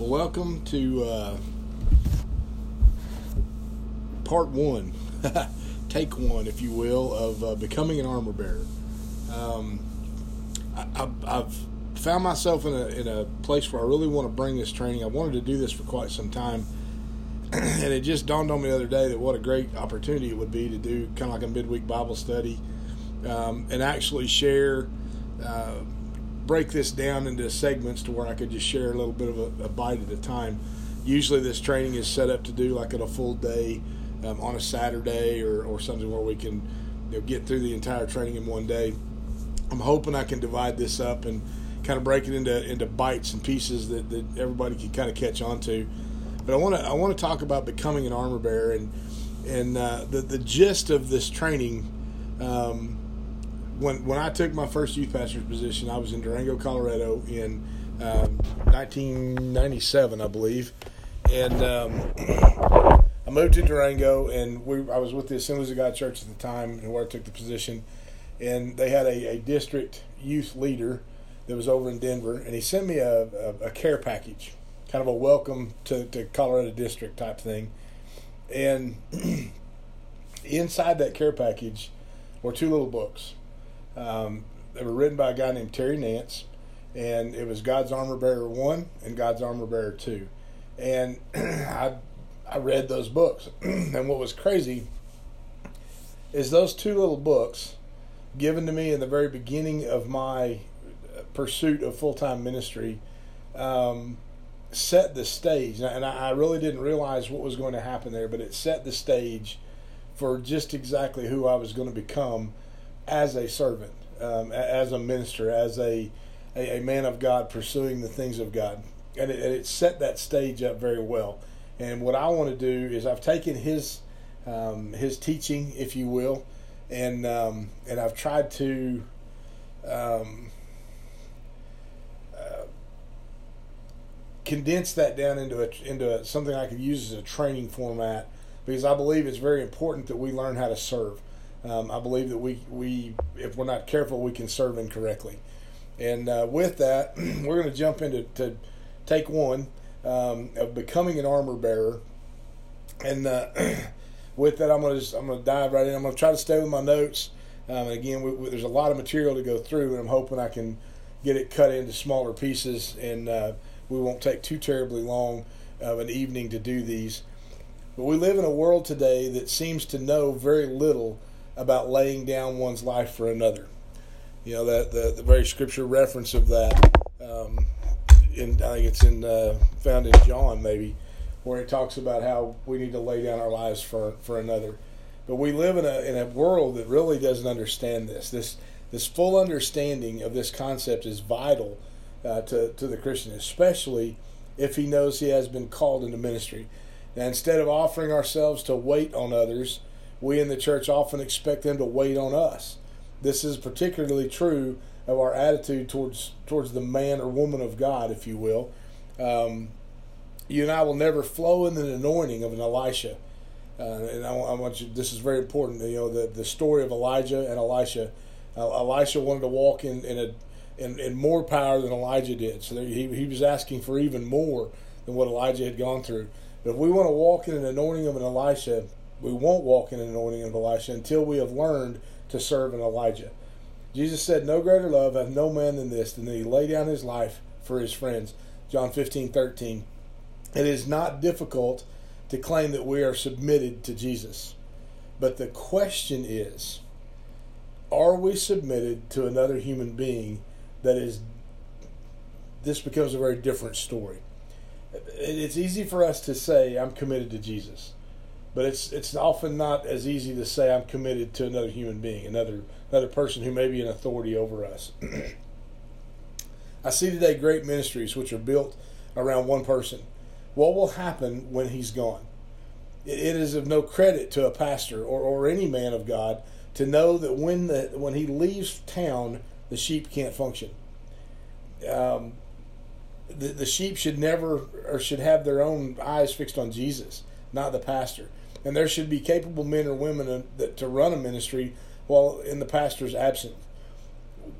Welcome to uh, part one, take one, if you will, of uh, becoming an armor bearer. Um, I, have found myself in a, in a place where I really want to bring this training. I wanted to do this for quite some time, and it just dawned on me the other day that what a great opportunity it would be to do kind of like a midweek Bible study um, and actually share. Uh, break this down into segments to where I could just share a little bit of a, a bite at a time. Usually, this training is set up to do like at a full day um, on a Saturday or, or something where we can you know, get through the entire training in one day. I'm hoping I can divide this up and kind of break it into into bites and pieces that, that everybody can kind of catch on to. But I want to I want to talk about becoming an armor bearer and and uh, the the gist of this training. Um, when when I took my first youth pastor's position, I was in Durango, Colorado in um, 1997, I believe, and um, I moved to Durango, and we I was with the Assemblies of God Church at the time, and where I took the position, and they had a, a district youth leader that was over in Denver, and he sent me a, a, a care package, kind of a welcome to, to Colorado district type thing, and inside that care package were two little books um, they were written by a guy named Terry Nance, and it was God's Armor Bearer One and God's Armor Bearer Two, and I I read those books, and what was crazy is those two little books given to me in the very beginning of my pursuit of full time ministry. Um, set the stage, and I really didn't realize what was going to happen there, but it set the stage for just exactly who I was going to become as a servant, um, as a minister, as a, a, a, man of God pursuing the things of God. And it, it, set that stage up very well. And what I want to do is I've taken his um, his teaching, if you will, and um, and I've tried to um, uh, condense that down into a, into a, something I could use as a training format because I believe it's very important that we learn how to serve. Um, I believe that we, we, if we're not careful, we can serve incorrectly. And uh, with that, we're going to jump into to take one um, of becoming an armor bearer. And uh, with that, I'm going to I'm going to dive right in. I'm going to try to stay with my notes. Um, again, we, we, there's a lot of material to go through, and I'm hoping I can get it cut into smaller pieces, and uh, we won't take too terribly long of an evening to do these. But we live in a world today that seems to know very little about laying down one's life for another. You know that the, the very scripture reference of that. Um, in, I think it's in uh, found in John maybe, where it talks about how we need to lay down our lives for for another. But we live in a in a world that really doesn't understand this. This this full understanding of this concept is vital uh, to to the Christian, especially if he knows he has been called into ministry. Now, instead of offering ourselves to wait on others we in the church often expect them to wait on us. This is particularly true of our attitude towards towards the man or woman of God, if you will. Um, you and I will never flow in the anointing of an Elisha. Uh, and I, I, want you. This is very important. You know the the story of Elijah and Elisha. Uh, Elisha wanted to walk in in a in, in more power than Elijah did. So he he was asking for even more than what Elijah had gone through. But if we want to walk in an anointing of an Elisha, we won't walk in an anointing of Elisha until we have learned to serve an Elijah. Jesus said, No greater love hath no man than this, than that he lay down his life for his friends. John 15, 13. It is not difficult to claim that we are submitted to Jesus. But the question is, are we submitted to another human being that is this becomes a very different story. It's easy for us to say, I'm committed to Jesus but it's it's often not as easy to say I'm committed to another human being, another another person who may be an authority over us. I see today great ministries which are built around one person. What will happen when he's gone? it is of no credit to a pastor or, or any man of God to know that when the when he leaves town, the sheep can't function. Um, the, the sheep should never or should have their own eyes fixed on Jesus, not the pastor and there should be capable men or women to run a ministry while in the pastor's absence.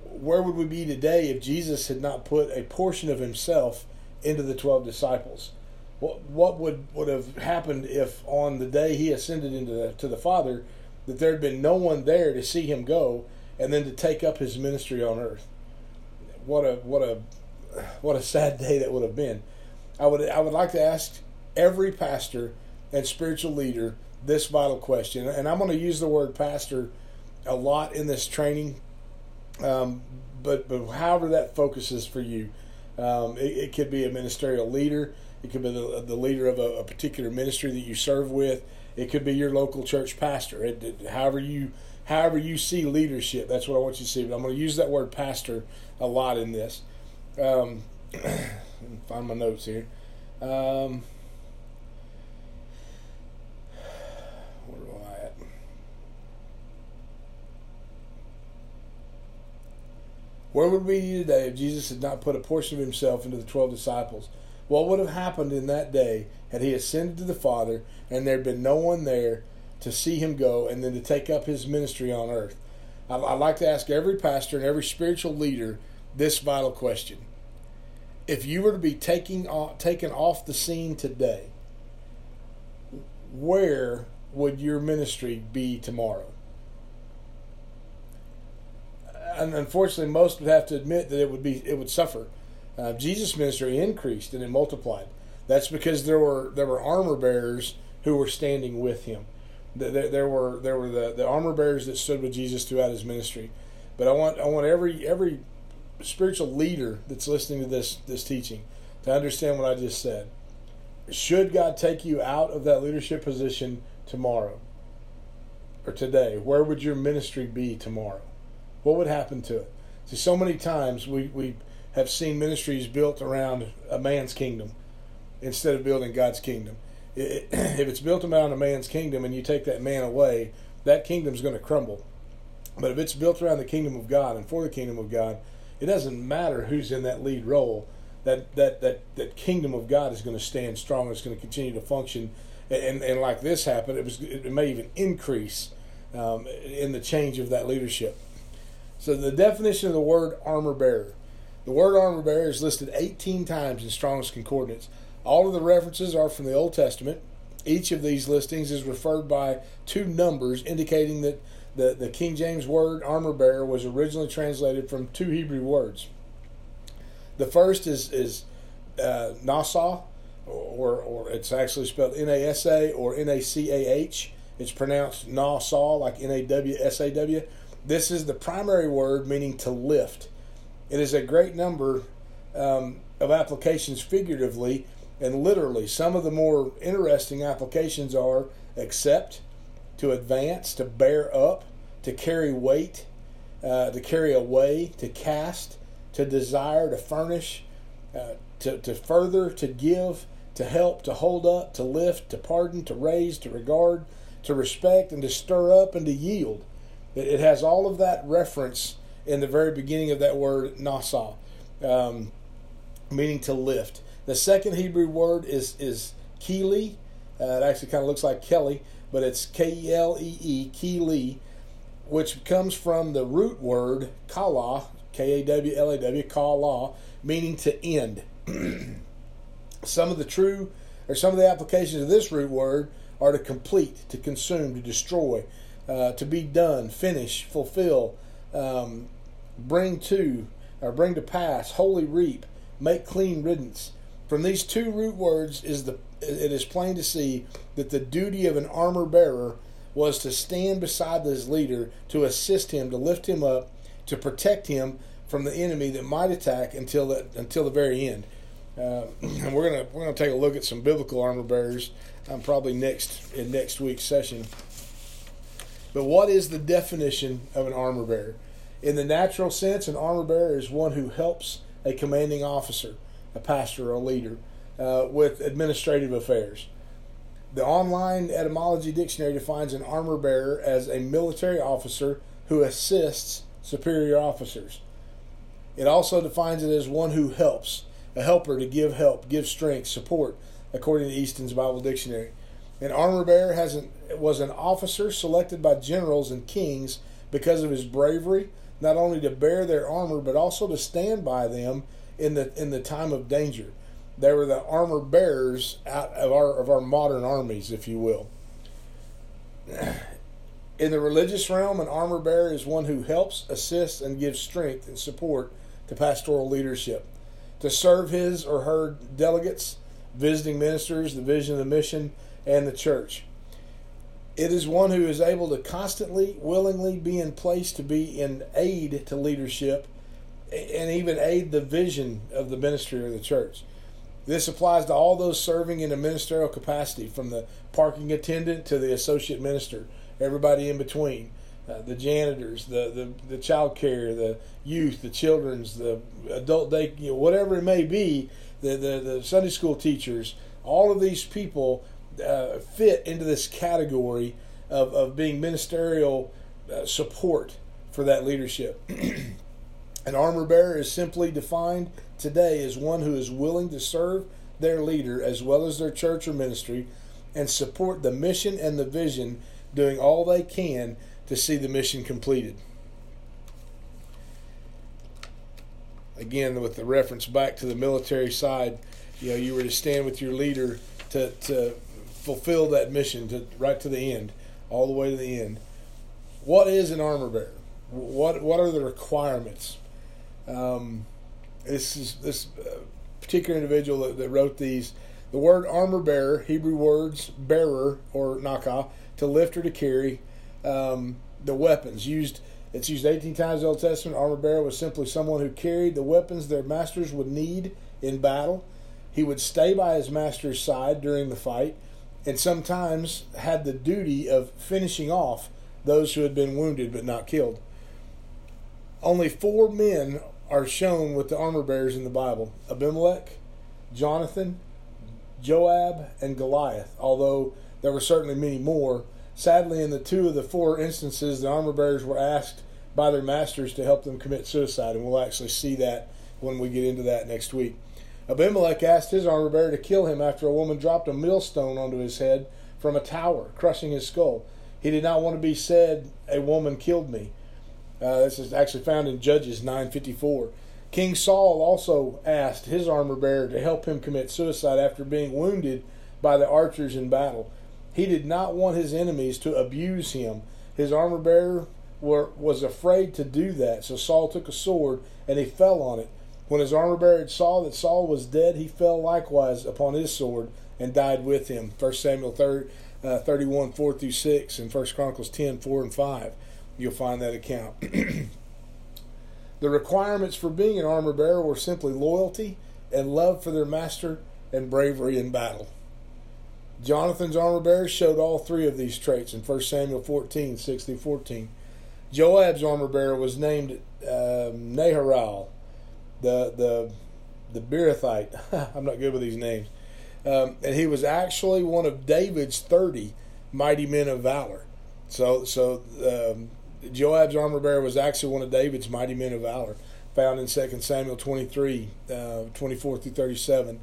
Where would we be today if Jesus had not put a portion of himself into the 12 disciples. What, what would, would have happened if on the day he ascended into the, to the Father, that there had been no one there to see him go and then to take up his ministry on earth? What a, what a, what a sad day that would have been. I would, I would like to ask every pastor and spiritual leader this vital question, and I'm going to use the word pastor a lot in this training, um, but but however that focuses for you, um, it, it, could be a ministerial leader, it could be the, the leader of a, a, particular ministry that you serve with, it could be your local church pastor. It, it, however you however you see leadership, that's what I want you to see. But I'm going to use that word pastor a lot in this. Um, find my notes here. Um, Where would we be today if Jesus had not put a portion of himself into the 12 disciples? What would have happened in that day had he ascended to the Father and there had been no one there to see him go and then to take up his ministry on earth? I'd like to ask every pastor and every spiritual leader this vital question. If you were to be taking taken off the scene today, where would your ministry be tomorrow? And unfortunately, most would have to admit that it would be it would suffer. Uh, Jesus' ministry increased and it multiplied. That's because there were there were armor bearers who were standing with him. There, there were there were the, the armor bearers that stood with Jesus throughout his ministry. But I want I want every every spiritual leader that's listening to this this teaching to understand what I just said. Should God take you out of that leadership position tomorrow or today, where would your ministry be tomorrow? What would happen to it? See, so many times we, we have seen ministries built around a man's kingdom instead of building God's kingdom. It, if it's built around a man's kingdom and you take that man away, that kingdom's going to crumble. But if it's built around the kingdom of God and for the kingdom of God, it doesn't matter who's in that lead role. That that that that kingdom of God is going to stand strong. It's going to continue to function, and and like this happened, it was it may even increase um, in the change of that leadership. So the definition of the word armor bearer. The word armor bearer is listed 18 times in Strong's Concordance. All of the references are from the Old Testament. Each of these listings is referred by two numbers indicating that the, the King James word armor bearer was originally translated from two Hebrew words. The first is, is uh, or, or it's actually spelled N A S A or N A C A H. It's pronounced Nasa, like N A W S A W. This is the primary word meaning to lift. It is a great number um, of applications figuratively and literally. Some of the more interesting applications are accept, to advance, to bear up, to carry weight, uh, to carry away, to cast, to desire, to furnish, uh, to, to further, to give, to help, to hold up, to lift, to pardon, to raise, to regard, to respect, and to stir up and to yield. It, has all of that reference in the very beginning of that word nasa, um, meaning to lift. The second Hebrew word is is keli. Uh, it actually kind of looks like Kelly, but it's K E L E E, keli, which comes from the root word kala, K A W L A W, kala, meaning to end. some of the true, or some of the applications of this root word are to complete, to consume, to destroy, uh, to be done, finish, fulfill, um, bring to, or bring to pass, wholly reap, make clean riddance. From these two root words is the it is plain to see that the duty of an armor bearer was to stand beside his leader, to assist him, to lift him up, to protect him from the enemy that might attack until the, until the very end. Uh, and we're gonna we're gonna take a look at some biblical armor bearers. Um, probably next in next week's session. But what is the definition of an armor bearer? In the natural sense, an armor bearer is one who helps a commanding officer, a pastor, or a leader uh, with administrative affairs. The online etymology dictionary defines an armor bearer as a military officer who assists superior officers. It also defines it as one who helps, a helper to give help, give strength, support, according to Easton's Bible Dictionary. An armor bearer has an, was an officer selected by generals and kings because of his bravery, not only to bear their armor but also to stand by them in the in the time of danger. They were the armor bearers out of our of our modern armies, if you will. In the religious realm, an armor bearer is one who helps, assists, and gives strength and support to pastoral leadership. To serve his or her delegates, visiting ministers, the vision of the mission, and the church. It is one who is able to constantly, willingly be in place to be in aid to leadership and even aid the vision of the ministry or the church. This applies to all those serving in a ministerial capacity, from the parking attendant to the associate minister everybody in between. Uh, the janitors, the, the, the child care, the youth, the children's, the adult day, you know, whatever it may be, the, the, the Sunday school teachers, all of these people uh, fit into this category of, of being ministerial uh, support for that leadership. An armor bearer is simply defined today as one who is willing to serve their leader as well as their church or ministry and support the mission and the vision doing all they can to see the mission completed. Again, with the reference back to the military side, you know, you were to stand with your leader to, to fulfill that mission to right to the end, all the way to the end. What is an armor bearer? What what are the requirements? Um, this is this uh, particular individual that, that wrote these. The word armor bearer, Hebrew words bearer or nakah, to lift or to carry. Um, the weapons used. It's used 18 times in the Old Testament. Armor bearer was simply someone who carried the weapons their masters would need in battle. He would stay by his master's side during the fight, and sometimes had the duty of finishing off those who had been wounded but not killed. Only four men are shown with the armor bearers in the Bible Abimelech, Jonathan, Joab, and Goliath, although there were certainly many more. Sadly, in the two of the four instances, the armor bearers were asked by their masters to help them commit suicide, and we'll actually see that when we get into that next week. Abimelech asked his armor bearer to kill him after a woman dropped a millstone onto his head from a tower, crushing his skull. He did not want to be said, "A woman killed me." Uh, this is actually found in Judges 9:54. King Saul also asked his armor bearer to help him commit suicide after being wounded by the archers in battle. He did not want his enemies to abuse him. His armor bearer were, was afraid to do that, so Saul took a sword and he fell on it. When his armor bearer saw that Saul was dead, he fell likewise upon his sword and died with him. 1 Samuel 30, uh, 31, 4 through 6, and 1 Chronicles 10, 4 and 5. You'll find that account. the requirements for being an armor bearer were simply loyalty and love for their master and bravery in battle. Jonathan's armor bearers showed all three of these traits in 1 Samuel 14, 6 through 14. Joab's armor bearer was named um, Naharal, the the the Beerothite. I'm not good with these names. Um, and he was actually one of David's 30 mighty men of valor. So so um, Joab's armor bearer was actually one of David's mighty men of valor, found in 2 Samuel 23, uh, 24 through 37.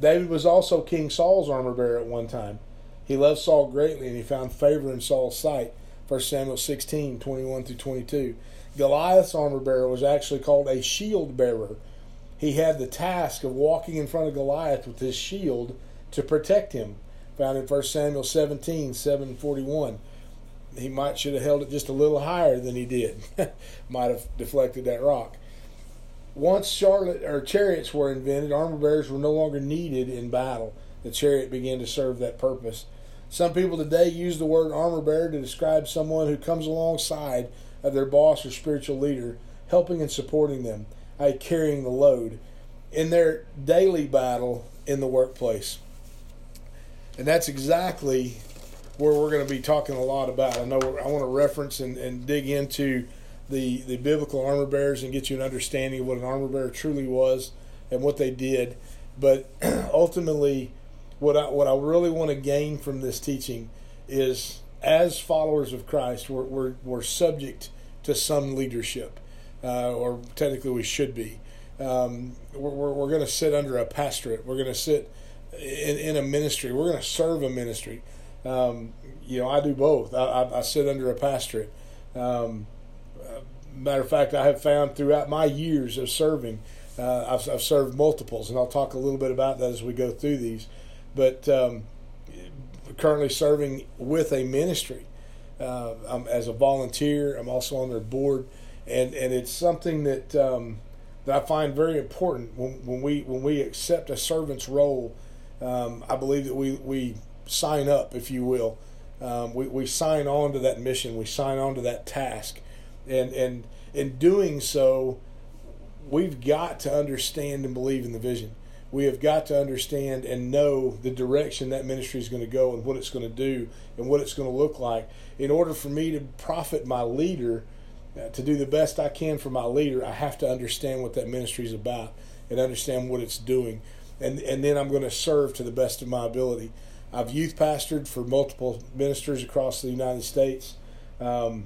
David was also King Saul's armor bearer at one time. He loved Saul greatly, and he found favor in Saul's sight. 1 Samuel 16, 21 through 22. Goliath's armor bearer was actually called a shield bearer. He had the task of walking in front of Goliath with his shield to protect him. Found in 1 Samuel 17, 741. He might should have held it just a little higher than he did. might have deflected that rock. Once Charlotte or chariots were invented, armor bearers were no longer needed in battle. The chariot began to serve that purpose. Some people today use the word armor bearer to describe someone who comes alongside of their boss or spiritual leader, helping and supporting them, i.e., carrying the load in their daily battle in the workplace. And that's exactly where we're going to be talking a lot about. I know I want to reference and, and dig into the, the biblical armor bearers and get you an understanding of what an armor bearer truly was and what they did. But ultimately, what I, what I really want to gain from this teaching is as followers of Christ, we're, we're, we're subject to some leadership, uh, or technically we should be. Um, we're we're, we're going to sit under a pastorate. We're going to sit in, in a ministry. We're going to serve a ministry. Um, you know, I do both. I, I, I sit under a pastorate. Um, matter of fact, I have found throughout my years of serving Uh, I've, I've, served multiples, and I'll talk a little bit about that as we go through these. But um, currently serving with a ministry uh, as a volunteer. I'm also on their board, and, and it's something that um, that I find very important when, when we when we accept a servant's role. Um, I believe that we we sign up, if you will. Um, we, we sign on to that mission. We sign on to that task, and and in doing so, we've got to understand and believe in the vision. We have got to understand and know the direction that ministry is going to go and what it's going to do and what it's going to look like. In order for me to profit my leader, uh, to do the best I can for my leader, I have to understand what that ministry is about and understand what it's doing. And, and then I'm going to serve to the best of my ability. I've youth pastored for multiple ministers across the United States. Um,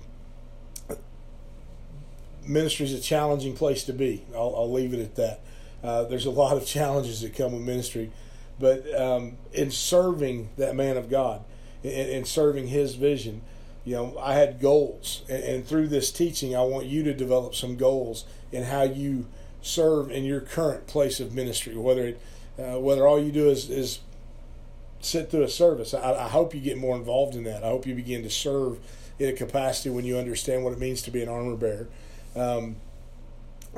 ministry is a challenging place to be. I'll, I'll leave it at that. Uh, there's a lot of challenges that come with ministry, but um, in serving that man of God, in, in, serving his vision, you know, I had goals, and, and, through this teaching, I want you to develop some goals in how you serve in your current place of ministry. Whether it, uh, whether all you do is, is sit through a service, I, I hope you get more involved in that. I hope you begin to serve in a capacity when you understand what it means to be an armor bearer. Um,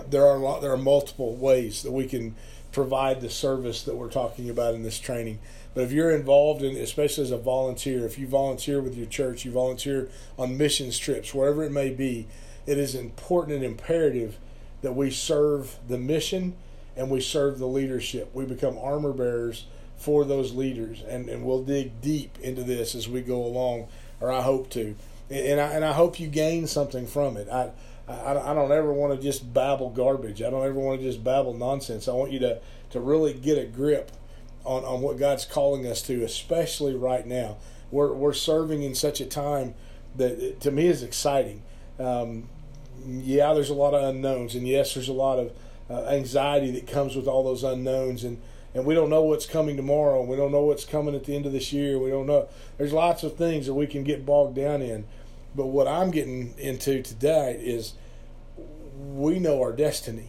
there are lot, there are multiple ways that we can provide the service that we're talking about in this training. But if you're involved in, especially as a volunteer, if you volunteer with your church, you volunteer on missions trips, wherever it may be, it is important and imperative that we serve the mission and we serve the leadership. We become armor bearers for those leaders, and, and we'll dig deep into this as we go along, or I hope to. And I, and I hope you gain something from it. I, I, I don't ever want to just babble garbage. I don't ever want to just babble nonsense. I want you to, to really get a grip on, on what God's calling us to, especially right now. We're, we're serving in such a time that to me is exciting. Um, yeah, there's a lot of unknowns, and yes, there's a lot of uh, anxiety that comes with all those unknowns, and and we don't know what's coming tomorrow. We don't know what's coming at the end of this year. We don't know. There's lots of things that we can get bogged down in. But what I'm getting into today is we know our destiny.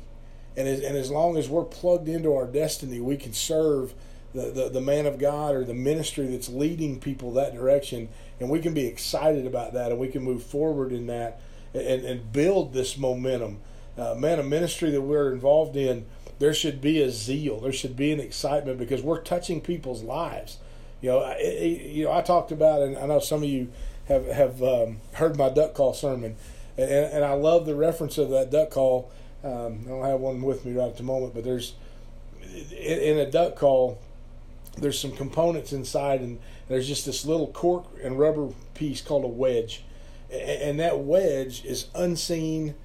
And as, and as long as we're plugged into our destiny, we can serve the, the, the man of God or the ministry that's leading people that direction. And we can be excited about that and we can move forward in that and, and build this momentum. Uh, man, a ministry that we're involved in, there should be a zeal, there should be an excitement because we're touching people's lives. You know, it, you know, I talked about, and I know some of you have have um, heard my duck call sermon, and, and, I love the reference of that duck call. Um, I don't have one with me right at the moment, but there's in, in a duck call, there's some components inside, and there's just this little cork and rubber piece called a wedge, and, and that wedge is unseen.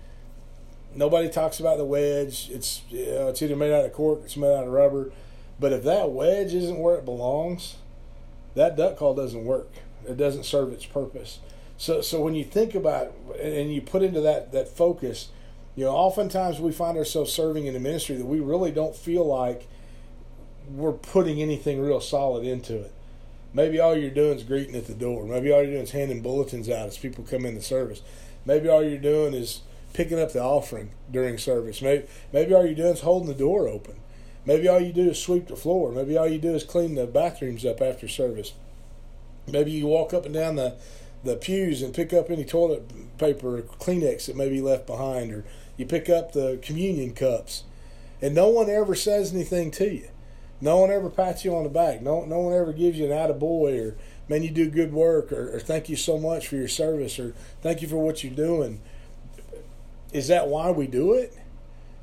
Nobody talks about the wedge. It's you know, it's either made out of cork, it's made out of rubber. But if that wedge isn't where it belongs, that duck call doesn't work it doesn't serve its purpose. So, so when you think about and you put into that that focus, you know, oftentimes we find ourselves serving in a ministry that we really don't feel like we're putting anything real solid into it. Maybe all you're doing is greeting at the door. Maybe all you're doing is handing bulletins out as people come into service. Maybe all you're doing is picking up the offering during service. Maybe maybe all you're doing is holding the door open. Maybe all you do is sweep the floor. Maybe all you do is clean the bathrooms up after service. Maybe you walk up and down the, the pews and pick up any toilet paper or Kleenex that may be left behind, or you pick up the communion cups, and no one ever says anything to you. No one ever pats you on the back. No, no one ever gives you an attaboy or man, you do good work or, or thank you so much for your service or thank you for what you're doing. Is that why we do it?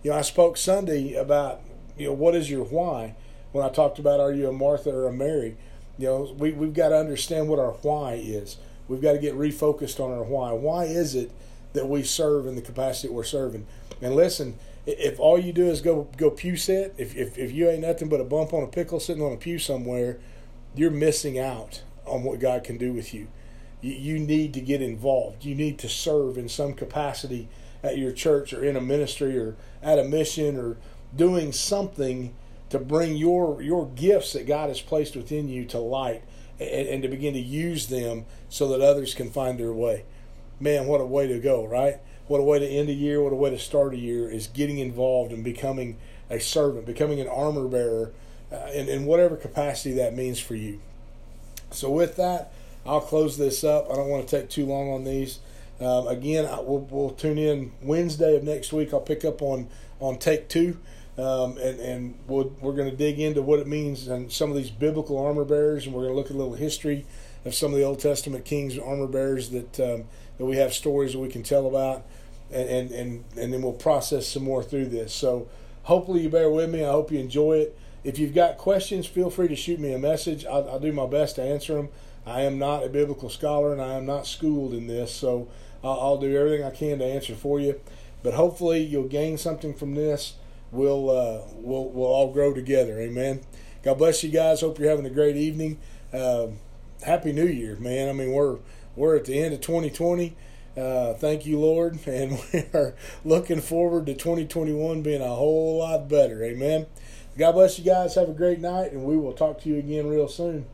You know, I spoke Sunday about, you know, what is your why when I talked about are you a Martha or a Mary? You know, we, we've got to understand what our why is. We've got to get refocused on our why. Why is it that we serve in the capacity that we're serving? And listen, if all you do is go go pew sit, if, if, if you ain't nothing but a bump on a pickle sitting on a pew somewhere, you're missing out on what God can do with you. You, you need to get involved. You need to serve in some capacity at your church or in a ministry or at a mission or doing something to bring your your gifts that God has placed within you to light and, and, to begin to use them so that others can find their way. Man, what a way to go, right? What a way to end a year, what a way to start a year is getting involved and becoming a servant, becoming an armor bearer, uh, in, in whatever capacity that means for you. So, with that, I'll close this up. I don't want to take too long on these. Um, again, I, we'll, we'll tune in Wednesday of next week. I'll pick up on on take two, um, and and we we are going to dig into what it means and some of these biblical armor bearers, and we're going to look at a little history of some of the Old Testament kings and armor bearers that um, that we have stories that we can tell about, and, and and and then we'll process some more through this. So hopefully you bear with me. I hope you enjoy it. If you've got questions, feel free to shoot me a message. I'll, I'll do my best to answer them. I am not a biblical scholar and I am not schooled in this, so I'll, I'll do everything I can to answer for you. But hopefully you'll gain something from this. We'll uh, we'll we'll all grow together. Amen. God bless you guys. Hope you're having a great evening. Uh, Happy New Year, man. I mean we're we're at the end of 2020. Uh, thank you, Lord, and we are looking forward to 2021 being a whole lot better. Amen. God bless you guys. Have a great night, and we will talk to you again real soon.